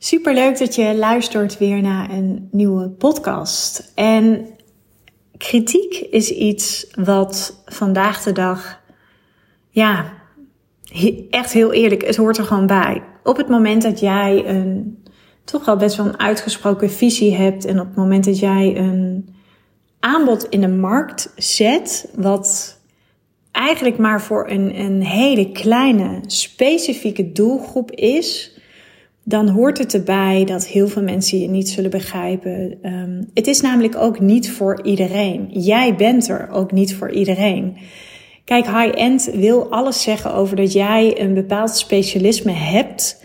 Super leuk dat je luistert weer naar een nieuwe podcast. En kritiek is iets wat vandaag de dag, ja, echt heel eerlijk, het hoort er gewoon bij. Op het moment dat jij een toch wel best wel een uitgesproken visie hebt en op het moment dat jij een aanbod in de markt zet, wat eigenlijk maar voor een, een hele kleine specifieke doelgroep is, dan hoort het erbij dat heel veel mensen je niet zullen begrijpen. Um, het is namelijk ook niet voor iedereen. Jij bent er ook niet voor iedereen. Kijk, high-end wil alles zeggen over dat jij een bepaald specialisme hebt.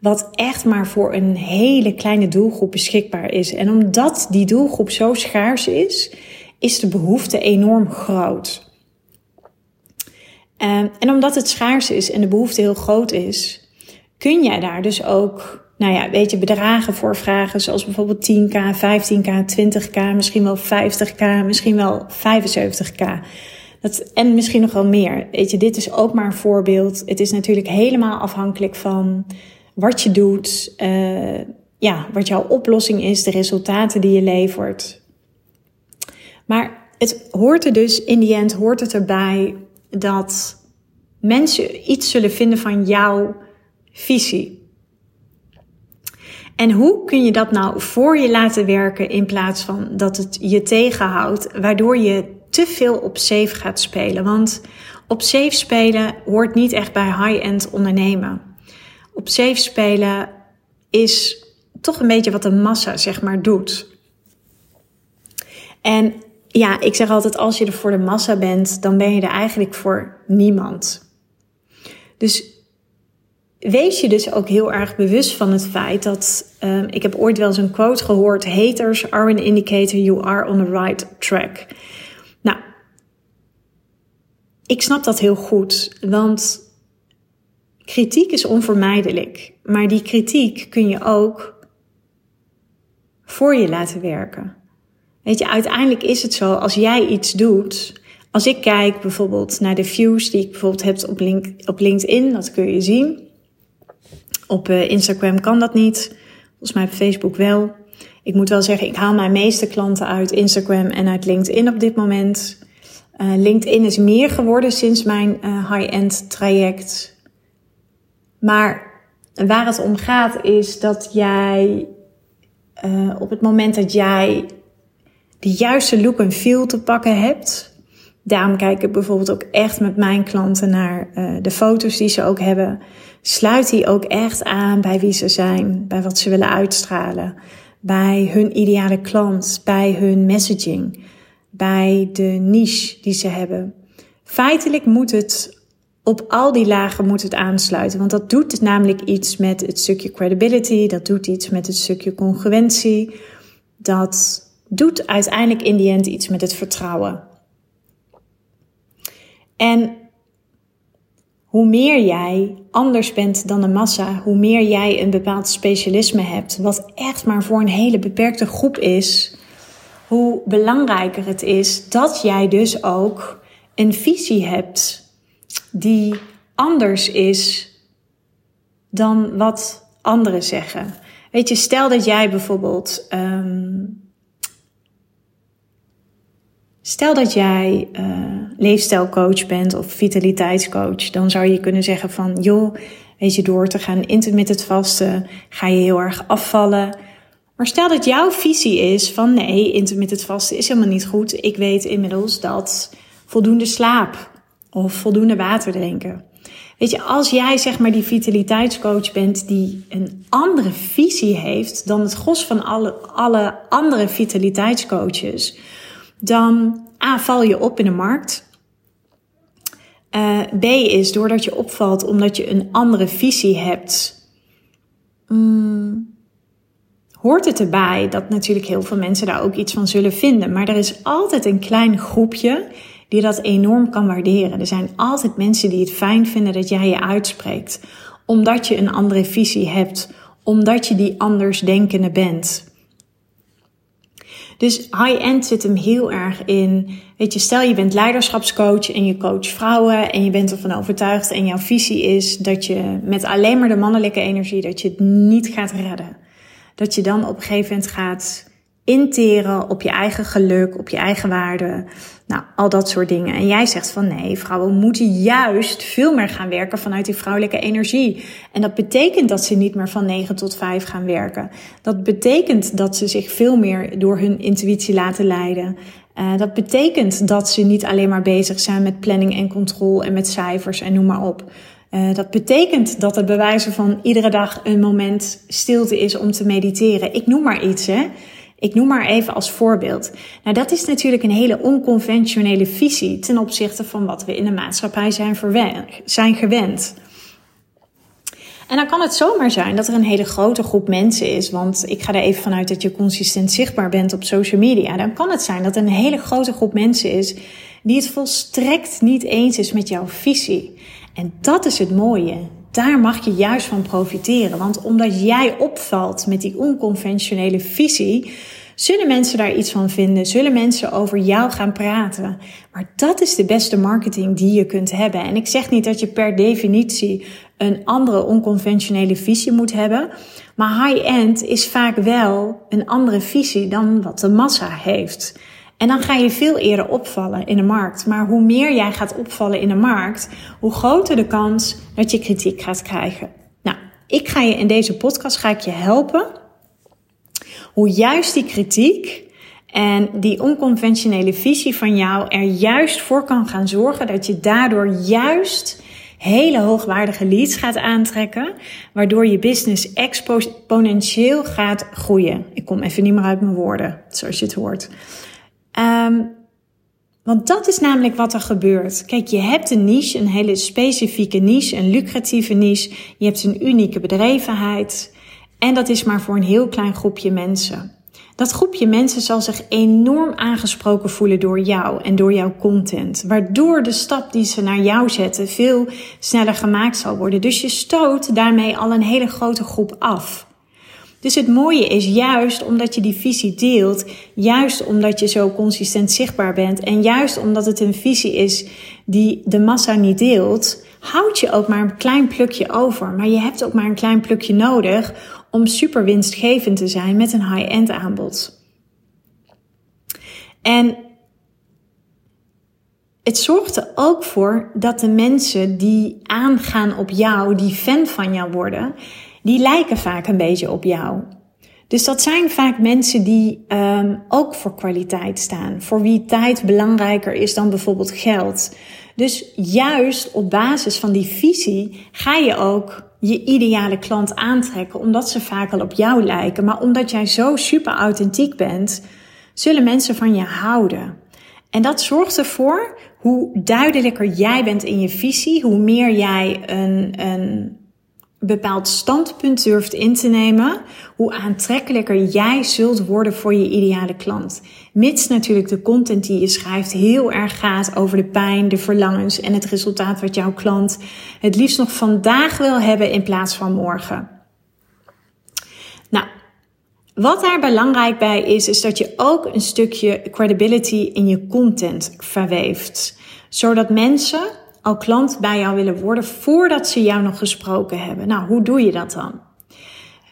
Wat echt maar voor een hele kleine doelgroep beschikbaar is. En omdat die doelgroep zo schaars is, is de behoefte enorm groot. Um, en omdat het schaars is en de behoefte heel groot is, kun jij daar dus ook, nou ja, weet je, bedragen voor vragen, zoals bijvoorbeeld 10k, 15k, 20k, misschien wel 50k, misschien wel 75k. Dat, en misschien nog wel meer. Weet je, dit is ook maar een voorbeeld. Het is natuurlijk helemaal afhankelijk van wat je doet, uh, ja, wat jouw oplossing is, de resultaten die je levert. Maar het hoort er dus, in die end hoort het erbij dat mensen iets zullen vinden van jouw visie. En hoe kun je dat nou voor je laten werken in plaats van dat het je tegenhoudt, waardoor je te veel op safe gaat spelen? Want op safe spelen hoort niet echt bij high-end ondernemen. Op safe spelen is toch een beetje wat de massa zeg maar doet. En ja, ik zeg altijd als je er voor de massa bent, dan ben je er eigenlijk voor niemand. Dus wees je dus ook heel erg bewust van het feit dat uh, ik heb ooit wel eens een quote gehoord: haters are an indicator you are on the right track. Nou, ik snap dat heel goed, want kritiek is onvermijdelijk, maar die kritiek kun je ook voor je laten werken. Weet je, uiteindelijk is het zo, als jij iets doet, als ik kijk bijvoorbeeld naar de views die ik bijvoorbeeld heb op, link, op LinkedIn, dat kun je zien. Op uh, Instagram kan dat niet. Volgens mij op Facebook wel. Ik moet wel zeggen, ik haal mijn meeste klanten uit Instagram en uit LinkedIn op dit moment. Uh, LinkedIn is meer geworden sinds mijn uh, high-end traject. Maar waar het om gaat is dat jij op het moment dat jij de juiste look en feel te pakken hebt. Daarom kijk ik bijvoorbeeld ook echt met mijn klanten naar de foto's die ze ook hebben sluit die ook echt aan bij wie ze zijn, bij wat ze willen uitstralen, bij hun ideale klant, bij hun messaging, bij de niche die ze hebben. Feitelijk moet het op al die lagen moet het aansluiten, want dat doet namelijk iets met het stukje credibility, dat doet iets met het stukje congruentie, dat doet uiteindelijk in die end iets met het vertrouwen. En hoe meer jij anders bent dan de massa, hoe meer jij een bepaald specialisme hebt, wat echt maar voor een hele beperkte groep is, hoe belangrijker het is dat jij dus ook een visie hebt die anders is dan wat anderen zeggen. Weet je, stel dat jij bijvoorbeeld um, Stel dat jij uh, leefstijlcoach bent of vitaliteitscoach, dan zou je kunnen zeggen van, joh, weet je, door te gaan intermittent vasten ga je heel erg afvallen. Maar stel dat jouw visie is van, nee, intermittent vasten is helemaal niet goed. Ik weet inmiddels dat voldoende slaap of voldoende water drinken. Weet je, als jij zeg maar die vitaliteitscoach bent die een andere visie heeft dan het gros van alle, alle andere vitaliteitscoaches dan A, val je op in de markt. Uh, B is doordat je opvalt omdat je een andere visie hebt. Mm, hoort het erbij dat natuurlijk heel veel mensen daar ook iets van zullen vinden. Maar er is altijd een klein groepje die dat enorm kan waarderen. Er zijn altijd mensen die het fijn vinden dat jij je uitspreekt. Omdat je een andere visie hebt. Omdat je die anders denkende bent. Dus high-end zit hem heel erg in. Weet je, stel je bent leiderschapscoach en je coach vrouwen en je bent ervan overtuigd en jouw visie is dat je met alleen maar de mannelijke energie, dat je het niet gaat redden. Dat je dan op een gegeven moment gaat interen op je eigen geluk, op je eigen waarde. Nou, al dat soort dingen. En jij zegt van nee, vrouwen moeten juist veel meer gaan werken vanuit die vrouwelijke energie. En dat betekent dat ze niet meer van 9 tot 5 gaan werken. Dat betekent dat ze zich veel meer door hun intuïtie laten leiden. Uh, dat betekent dat ze niet alleen maar bezig zijn met planning en controle en met cijfers en noem maar op. Uh, dat betekent dat het bewijzen van iedere dag een moment stilte is om te mediteren. Ik noem maar iets, hè. Ik noem maar even als voorbeeld. Nou, dat is natuurlijk een hele onconventionele visie ten opzichte van wat we in de maatschappij zijn, gewend. En dan kan het zomaar zijn dat er een hele grote groep mensen is, want ik ga er even vanuit dat je consistent zichtbaar bent op social media. Dan kan het zijn dat er een hele grote groep mensen is die het volstrekt niet eens is met jouw visie. En dat is het mooie daar mag je juist van profiteren. Want omdat jij opvalt met die onconventionele visie, zullen mensen daar iets van vinden, zullen mensen over jou gaan praten. Maar dat is de beste marketing die je kunt hebben. En ik zeg niet dat je per definitie een andere onconventionele visie moet hebben. Maar high-end is vaak wel een andere visie dan wat de massa heeft. En dan ga je veel eerder opvallen in de markt. Maar hoe meer jij gaat opvallen in de markt, hoe groter de kans dat je kritiek gaat krijgen. Nou, ik ga je in deze podcast ga ik je helpen hoe juist die kritiek en die onconventionele visie van jou er juist voor kan gaan zorgen dat je daardoor juist hele hoogwaardige leads gaat aantrekken, waardoor je business exponentieel gaat groeien. Ik kom even niet meer uit mijn woorden, zoals je het hoort. Um, want dat is namelijk wat er gebeurt. Kijk, je hebt een niche, een hele specifieke niche, een lucratieve niche. Je hebt een unieke bedrevenheid. En dat is maar voor een heel klein groepje mensen. Dat groepje mensen zal zich enorm aangesproken voelen door jou en door jouw content. Waardoor de stap die ze naar jou zetten veel sneller gemaakt zal worden. Dus je stoot daarmee al een hele grote groep af. Dus het mooie is juist omdat je die visie deelt, juist omdat je zo consistent zichtbaar bent en juist omdat het een visie is die de massa niet deelt, houd je ook maar een klein plukje over. Maar je hebt ook maar een klein plukje nodig om super winstgevend te zijn met een high-end aanbod. En het zorgt er ook voor dat de mensen die aangaan op jou, die fan van jou worden, die lijken vaak een beetje op jou. Dus dat zijn vaak mensen die um, ook voor kwaliteit staan, voor wie tijd belangrijker is dan bijvoorbeeld geld. Dus juist op basis van die visie ga je ook je ideale klant aantrekken, omdat ze vaak al op jou lijken. Maar omdat jij zo super authentiek bent, zullen mensen van je houden. En dat zorgt ervoor hoe duidelijker jij bent in je visie, hoe meer jij een, een bepaald standpunt durft in te nemen, hoe aantrekkelijker jij zult worden voor je ideale klant. Mits natuurlijk de content die je schrijft heel erg gaat over de pijn, de verlangens en het resultaat wat jouw klant het liefst nog vandaag wil hebben in plaats van morgen. Nou, wat daar belangrijk bij is, is dat je ook een stukje credibility in je content verweeft. Zodat mensen al klant bij jou willen worden voordat ze jou nog gesproken hebben. Nou, hoe doe je dat dan?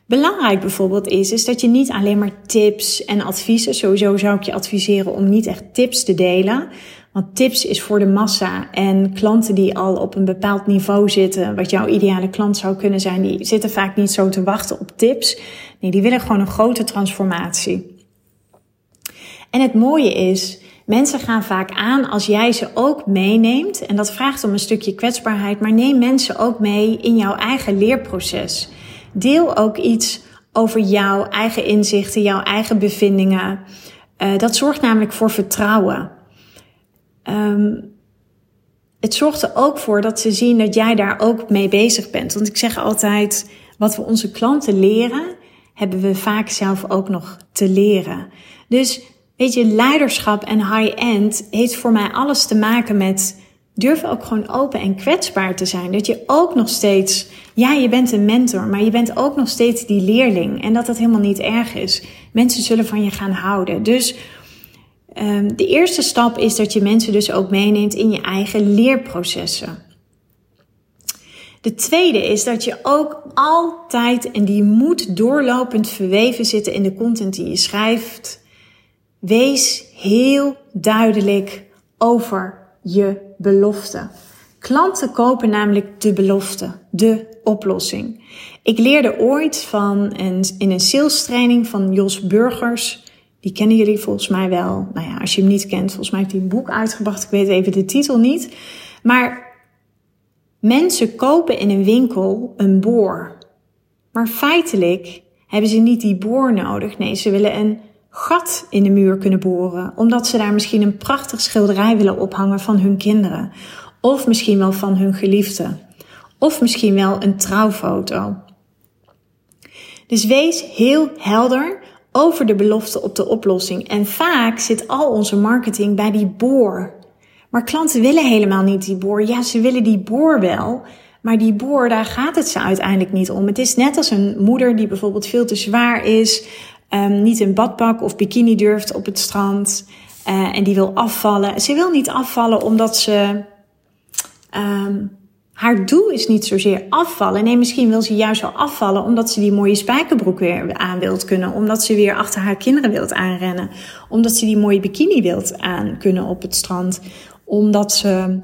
Belangrijk bijvoorbeeld is, is dat je niet alleen maar tips en adviezen, sowieso zou ik je adviseren om niet echt tips te delen. Want tips is voor de massa en klanten die al op een bepaald niveau zitten, wat jouw ideale klant zou kunnen zijn, die zitten vaak niet zo te wachten op tips. Nee, die willen gewoon een grote transformatie. En het mooie is, Mensen gaan vaak aan als jij ze ook meeneemt. En dat vraagt om een stukje kwetsbaarheid. Maar neem mensen ook mee in jouw eigen leerproces. Deel ook iets over jouw eigen inzichten, jouw eigen bevindingen. Uh, dat zorgt namelijk voor vertrouwen. Um, het zorgt er ook voor dat ze zien dat jij daar ook mee bezig bent. Want ik zeg altijd, wat we onze klanten leren, hebben we vaak zelf ook nog te leren. Dus Weet je, leiderschap en high-end heeft voor mij alles te maken met durf ook gewoon open en kwetsbaar te zijn. Dat je ook nog steeds, ja, je bent een mentor, maar je bent ook nog steeds die leerling. En dat dat helemaal niet erg is. Mensen zullen van je gaan houden. Dus um, de eerste stap is dat je mensen dus ook meeneemt in je eigen leerprocessen. De tweede is dat je ook altijd, en die moet doorlopend verweven zitten in de content die je schrijft, wees heel duidelijk over je belofte. Klanten kopen namelijk de belofte, de oplossing. Ik leerde ooit van een, in een sales training van Jos Burgers. Die kennen jullie volgens mij wel. Nou ja, als je hem niet kent, volgens mij heeft hij een boek uitgebracht. Ik weet even de titel niet. Maar mensen kopen in een winkel een boor. Maar feitelijk hebben ze niet die boor nodig. Nee, ze willen een gat in de muur kunnen boren, omdat ze daar misschien een prachtig schilderij willen ophangen van hun kinderen, of misschien wel van hun geliefde, of misschien wel een trouwfoto. Dus wees heel helder over de belofte op de oplossing. En vaak zit al onze marketing bij die boor. Maar klanten willen helemaal niet die boor. Ja, ze willen die boor wel. Maar die boor, daar gaat het ze uiteindelijk niet om. Het is net als een moeder die bijvoorbeeld veel te zwaar is, um, niet in badpak of bikini durft op het strand uh, en die wil afvallen. Ze wil niet afvallen omdat ze. Um, haar doel is niet zozeer afvallen. Nee, misschien wil ze juist wel afvallen omdat ze die mooie spijkerbroek weer aan wilt kunnen. Omdat ze weer achter haar kinderen wilt aanrennen. Omdat ze die mooie bikini wilt aan kunnen op het strand. Omdat ze,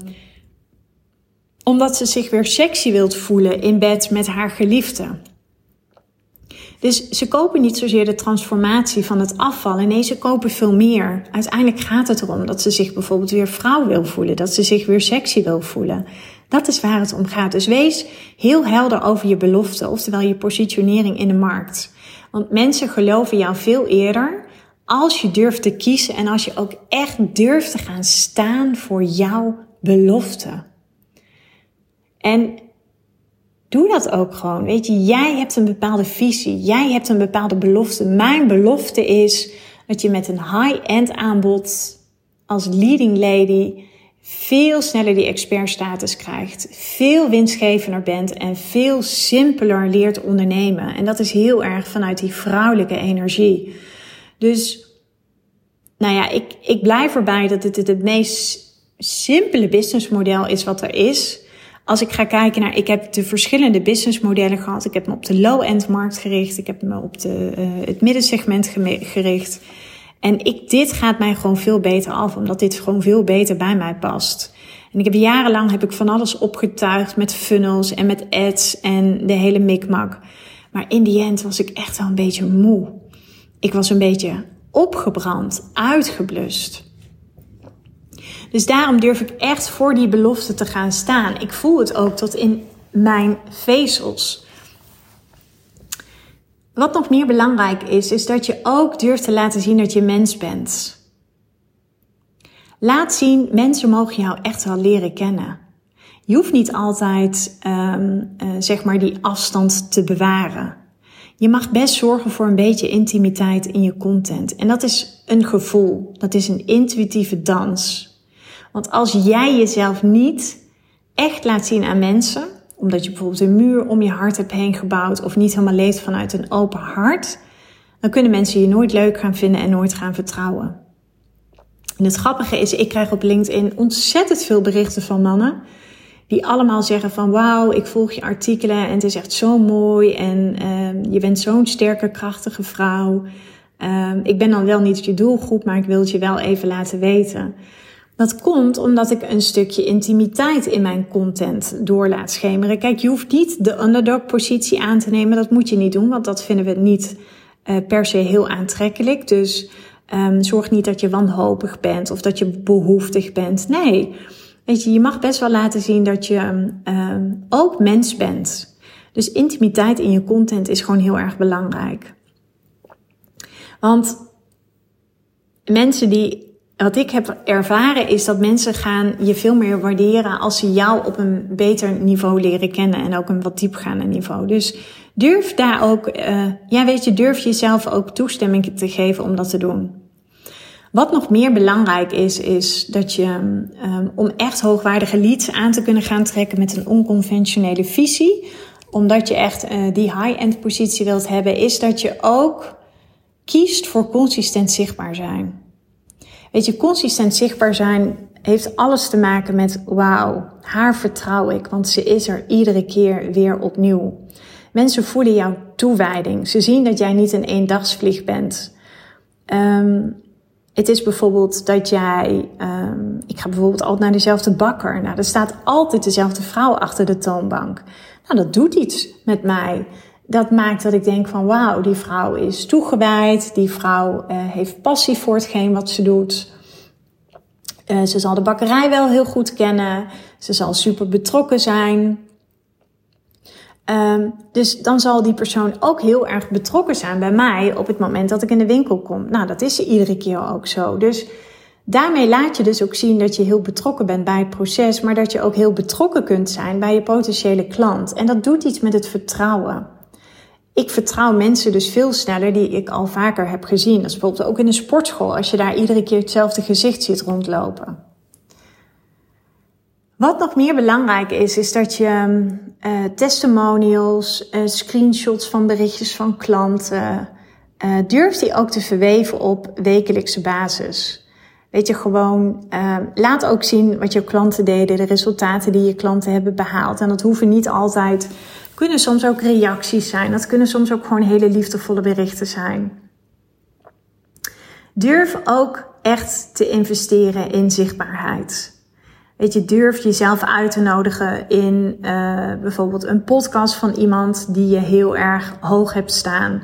omdat ze zich weer sexy wilt voelen in bed met haar geliefde. Dus ze kopen niet zozeer de transformatie van het afvallen. Nee, ze kopen veel meer. Uiteindelijk gaat het erom dat ze zich bijvoorbeeld weer vrouw wil voelen. Dat ze zich weer sexy wil voelen. Dat is waar het om gaat. Dus wees heel helder over je belofte, oftewel je positionering in de markt. Want mensen geloven jou veel eerder als je durft te kiezen en als je ook echt durft te gaan staan voor jouw belofte. En doe dat ook gewoon. Weet je, jij hebt een bepaalde visie. Jij hebt een bepaalde belofte. Mijn belofte is dat je met een high-end aanbod als leading lady veel sneller die expertstatus krijgt, veel winstgevender bent en veel simpeler leert ondernemen. En dat is heel erg vanuit die vrouwelijke energie. Dus, nou ja, ik, ik blijf erbij dat het het meest simpele businessmodel is wat er is. Als ik ga kijken naar, ik heb de verschillende businessmodellen gehad. Ik heb me op de low-end markt gericht. Ik heb me op de, uh, het middensegment gericht. En ik, dit gaat mij gewoon veel beter af, omdat dit gewoon veel beter bij mij past. En ik heb jarenlang heb ik van alles opgetuigd met funnels en met ads en de hele mikmak. Maar in die end was ik echt wel een beetje moe. Ik was een beetje opgebrand, uitgeblust. Dus daarom durf ik echt voor die belofte te gaan staan. Ik voel het ook tot in mijn vezels. Wat nog meer belangrijk is, is dat je ook durft te laten zien dat je mens bent. Laat zien, mensen mogen jou echt wel leren kennen. Je hoeft niet altijd, um, uh, zeg maar, die afstand te bewaren. Je mag best zorgen voor een beetje intimiteit in je content. En dat is een gevoel. Dat is een intuïtieve dans. Want als jij jezelf niet echt laat zien aan mensen, omdat je bijvoorbeeld een muur om je hart hebt heen gebouwd of niet helemaal leeft vanuit een open hart, dan kunnen mensen je nooit leuk gaan vinden en nooit gaan vertrouwen. En het grappige is, ik krijg op LinkedIn ontzettend veel berichten van mannen die allemaal zeggen van wauw, ik volg je artikelen en het is echt zo mooi en uh, je bent zo'n sterke, krachtige vrouw. Uh, ik ben dan wel niet je doelgroep, maar ik wil het je wel even laten weten. Dat komt omdat ik een stukje intimiteit in mijn content door laat schemeren. Kijk, je hoeft niet de underdog positie aan te nemen. Dat moet je niet doen, want dat vinden we niet uh, per se heel aantrekkelijk. Dus um, zorg niet dat je wanhopig bent of dat je behoeftig bent. Nee, weet je, je mag best wel laten zien dat je um, ook mens bent. Dus intimiteit in je content is gewoon heel erg belangrijk. Want mensen die wat ik heb ervaren is dat mensen gaan je veel meer waarderen als ze jou op een beter niveau leren kennen en ook een wat diepgaande niveau. Dus durf daar ook, uh, ja weet je, durf jezelf ook toestemming te geven om dat te doen. Wat nog meer belangrijk is, is dat je um, om echt hoogwaardige leads aan te kunnen gaan trekken met een onconventionele visie, omdat je echt uh, die high-end positie wilt hebben, is dat je ook kiest voor consistent zichtbaar zijn. Weet je, consistent zichtbaar zijn heeft alles te maken met wauw, haar vertrouw ik, want ze is er iedere keer weer opnieuw. Mensen voelen jouw toewijding. Ze zien dat jij niet een eendagsvlieg bent. Um, het is bijvoorbeeld dat jij, um, ik ga bijvoorbeeld altijd naar dezelfde bakker. Nou, er staat altijd dezelfde vrouw achter de toonbank. Nou, dat doet iets met mij. Dat maakt dat ik denk van wauw, die vrouw is toegewijd. Die vrouw uh, heeft passie voor hetgeen wat ze doet. Uh, ze zal de bakkerij wel heel goed kennen. Ze zal super betrokken zijn. Um, dus dan zal die persoon ook heel erg betrokken zijn bij mij op het moment dat ik in de winkel kom. Nou, dat is ze iedere keer ook zo. Dus daarmee laat je dus ook zien dat je heel betrokken bent bij het proces, maar dat je ook heel betrokken kunt zijn bij je potentiële klant. En dat doet iets met het vertrouwen. Ik vertrouw mensen dus veel sneller die ik al vaker heb gezien. Dat is bijvoorbeeld ook in een sportschool, als je daar iedere keer hetzelfde gezicht ziet rondlopen. Wat nog meer belangrijk is, is dat je uh, testimonials, uh, screenshots van berichtjes van klanten, uh, durft die ook te verweven op wekelijkse basis. Weet je, gewoon laat ook zien wat je klanten deden, de resultaten die je klanten hebben behaald. En dat hoeven niet altijd, kunnen soms ook reacties zijn. Dat kunnen soms ook gewoon hele liefdevolle berichten zijn. Durf ook echt te investeren in zichtbaarheid. Weet je, durf jezelf uit te nodigen in uh, bijvoorbeeld een podcast van iemand die je heel erg hoog hebt staan.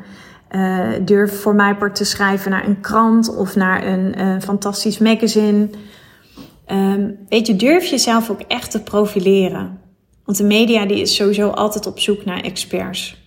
Uh, durf voor mij part te schrijven naar een krant of naar een fantastisch magazine. Um, weet je, durf jezelf ook echt te profileren. Want de media die is sowieso altijd op zoek naar experts.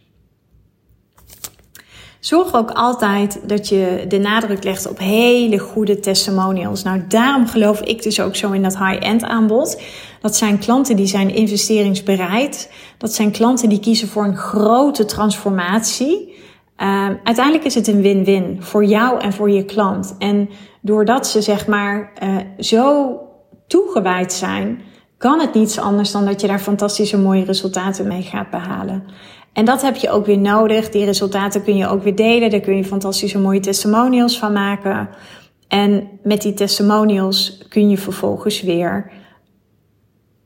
Zorg ook altijd dat je de nadruk legt op hele goede testimonials. Nou, daarom geloof ik dus ook zo in dat high-end aanbod. Dat zijn klanten die zijn investeringsbereid. Dat zijn klanten die kiezen voor een grote transformatie. Uh, uiteindelijk is het een win-win voor jou en voor je klant. En doordat ze zeg maar uh, zo toegewijd zijn, kan het niets anders dan dat je daar fantastische mooie resultaten mee gaat behalen. En dat heb je ook weer nodig. Die resultaten kun je ook weer delen. Daar kun je fantastische mooie testimonials van maken. En met die testimonials kun je vervolgens weer,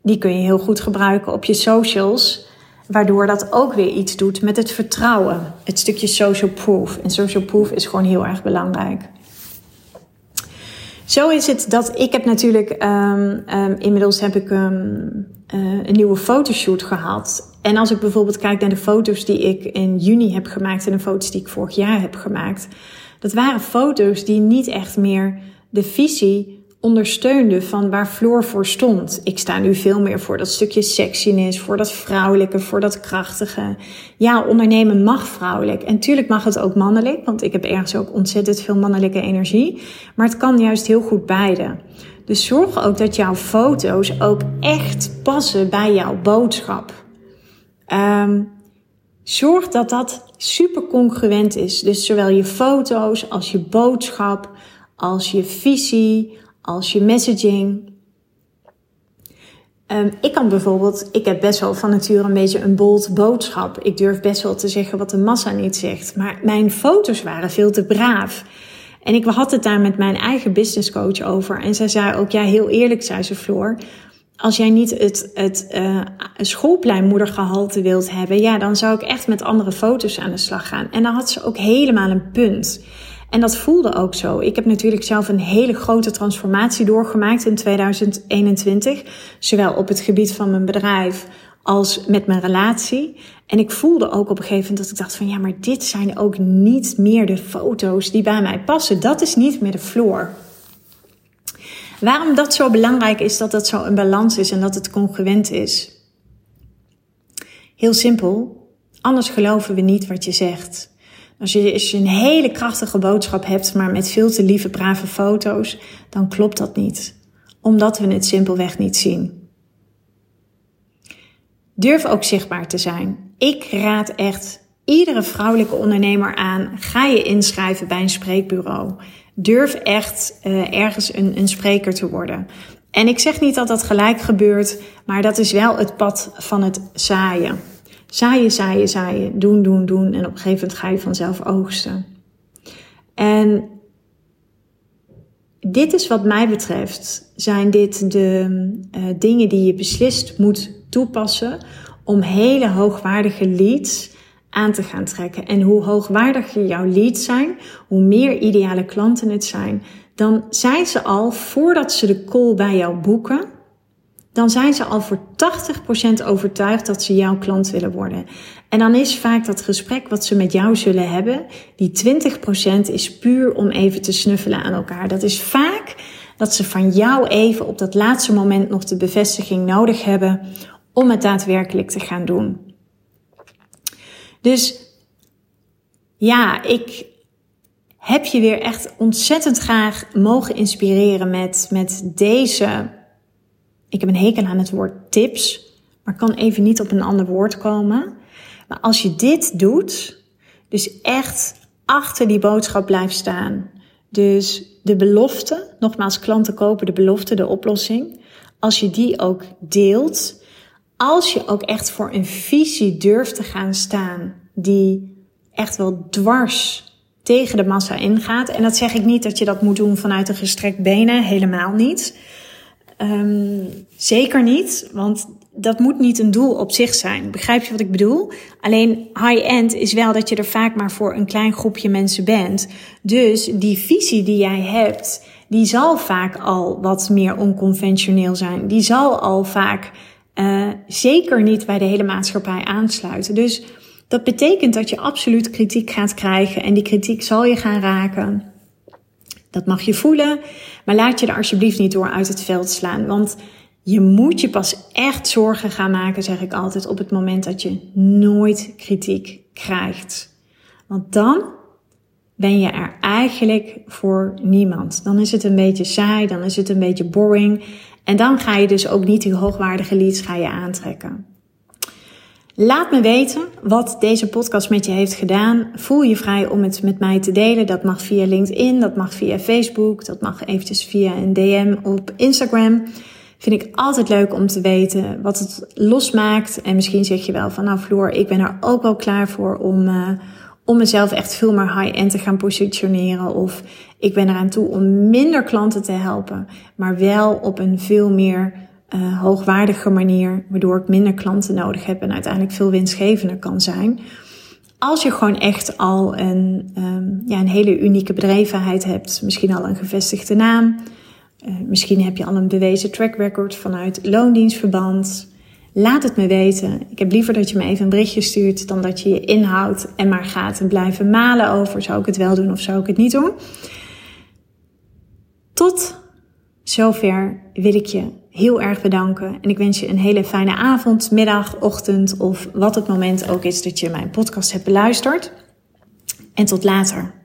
die kun je heel goed gebruiken op je socials. Waardoor dat ook weer iets doet met het vertrouwen. Het stukje social proof. En social proof is gewoon heel erg belangrijk. Zo is het dat ik heb natuurlijk, um, um, inmiddels heb ik um, uh, een nieuwe fotoshoot gehad. En als ik bijvoorbeeld kijk naar de foto's die ik in juni heb gemaakt en de foto's die ik vorig jaar heb gemaakt. Dat waren foto's die niet echt meer de visie ondersteunden van waar Floor voor stond. Ik sta nu veel meer voor dat stukje sexiness, voor dat vrouwelijke, voor dat krachtige. Ja, ondernemen mag vrouwelijk. En tuurlijk mag het ook mannelijk, want ik heb ergens ook ontzettend veel mannelijke energie. Maar het kan juist heel goed beide. Dus zorg ook dat jouw foto's ook echt passen bij jouw boodschap. Um, zorg dat dat super congruent is. Dus zowel je foto's als je boodschap, als je visie, als je messaging. Um, ik kan bijvoorbeeld, ik heb best wel van nature een beetje een bold boodschap. Ik durf best wel te zeggen wat de massa niet zegt. Maar mijn foto's waren veel te braaf. En ik had het daar met mijn eigen business coach over. En zij zei ook, ja, heel eerlijk, zei ze, Floor. Als jij niet het, het uh, schoolpleinmoedergehalte wilt hebben, ja, dan zou ik echt met andere foto's aan de slag gaan. En dan had ze ook helemaal een punt. En dat voelde ook zo. Ik heb natuurlijk zelf een hele grote transformatie doorgemaakt in 2021. Zowel op het gebied van mijn bedrijf als met mijn relatie. En ik voelde ook op een gegeven moment dat ik dacht van ja, maar dit zijn ook niet meer de foto's die bij mij passen. Dat is niet meer de floor. Waarom dat zo belangrijk is dat dat zo een balans is en dat het congruent is? Heel simpel. Anders geloven we niet wat je zegt. Als je, je een hele krachtige boodschap hebt, maar met veel te lieve, brave foto's, dan klopt dat niet. Omdat we het simpelweg niet zien. Durf ook zichtbaar te zijn. Ik raad echt iedere vrouwelijke ondernemer aan. Ga je inschrijven bij een spreekbureau. Durf echt uh, ergens een, een spreker te worden. En ik zeg niet dat dat gelijk gebeurt, maar dat is wel het pad van het zaaien. Zaaien, zaaien, zaaien. Doen, doen, doen. En op een gegeven moment ga je vanzelf oogsten. En dit is wat mij betreft, zijn dit de uh, dingen die je beslist moet toepassen om hele hoogwaardige leads aan te gaan trekken. En hoe hoogwaardiger jouw leads zijn, hoe meer ideale klanten het zijn, dan zijn ze al, voordat ze de call bij jou boeken, dan zijn ze al voor 80% overtuigd dat ze jouw klant willen worden. En dan is vaak dat gesprek wat ze met jou zullen hebben, die 20% is puur om even te snuffelen aan elkaar. Dat is vaak dat ze van jou even op dat laatste moment nog de bevestiging nodig hebben om het daadwerkelijk te gaan doen. Dus ja, ik heb je weer echt ontzettend graag mogen inspireren met, met deze. Ik heb een hekel aan het woord tips, maar kan even niet op een ander woord komen. Maar als je dit doet, dus echt achter die boodschap blijft staan. Dus de belofte, nogmaals, klanten kopen de belofte, de oplossing. Als je die ook deelt, als je ook echt voor een visie durft te gaan staan die echt wel dwars tegen de massa ingaat. En dat zeg ik niet dat je dat moet doen vanuit een gestrekt benen, helemaal niet. Um, zeker niet, want dat moet niet een doel op zich zijn. Begrijp je wat ik bedoel? Alleen high-end is wel dat je er vaak maar voor een klein groepje mensen bent. Dus die visie die jij hebt, die zal vaak al wat meer onconventioneel zijn. Die zal al vaak uh, zeker niet bij de hele maatschappij aansluiten. Dus dat betekent dat je absoluut kritiek gaat krijgen en die kritiek zal je gaan raken. Dat mag je voelen, maar laat je er alsjeblieft niet door uit het veld slaan. Want je moet je pas echt zorgen gaan maken, zeg ik altijd, op het moment dat je nooit kritiek krijgt. Want dan ben je er eigenlijk voor niemand. Dan is het een beetje saai, dan is het een beetje boring. En dan ga je dus ook niet die hoogwaardige leads ga je aantrekken. Laat me weten wat deze podcast met je heeft gedaan. Voel je vrij om het met mij te delen. Dat mag via LinkedIn, dat mag via Facebook, dat mag eventjes via een DM op Instagram. Vind ik altijd leuk om te weten wat het losmaakt. En misschien zeg je wel van nou Floor, ik ben er ook wel klaar voor om, uh, om mezelf echt veel meer high-end te gaan positioneren. Of ik ben eraan toe om minder klanten te helpen, maar wel op een veel meer uh, hoogwaardige manier, waardoor ik minder klanten nodig heb en uiteindelijk veel winstgevender kan zijn. Als je gewoon echt al een, um, ja, een hele unieke bedrijvenheid hebt, misschien al een gevestigde naam, uh, misschien heb je al een bewezen track record vanuit loondienstverband. Laat het me weten. Ik heb liever dat je me even een berichtje stuurt dan dat je je inhoudt en maar gaat en blijven malen over zou ik het wel doen of zou ik het niet doen. Tot zover wil ik je heel erg bedanken. En ik wens je een hele fijne avond, middag, ochtend of wat het moment ook is dat je mijn podcast hebt beluisterd. En tot later.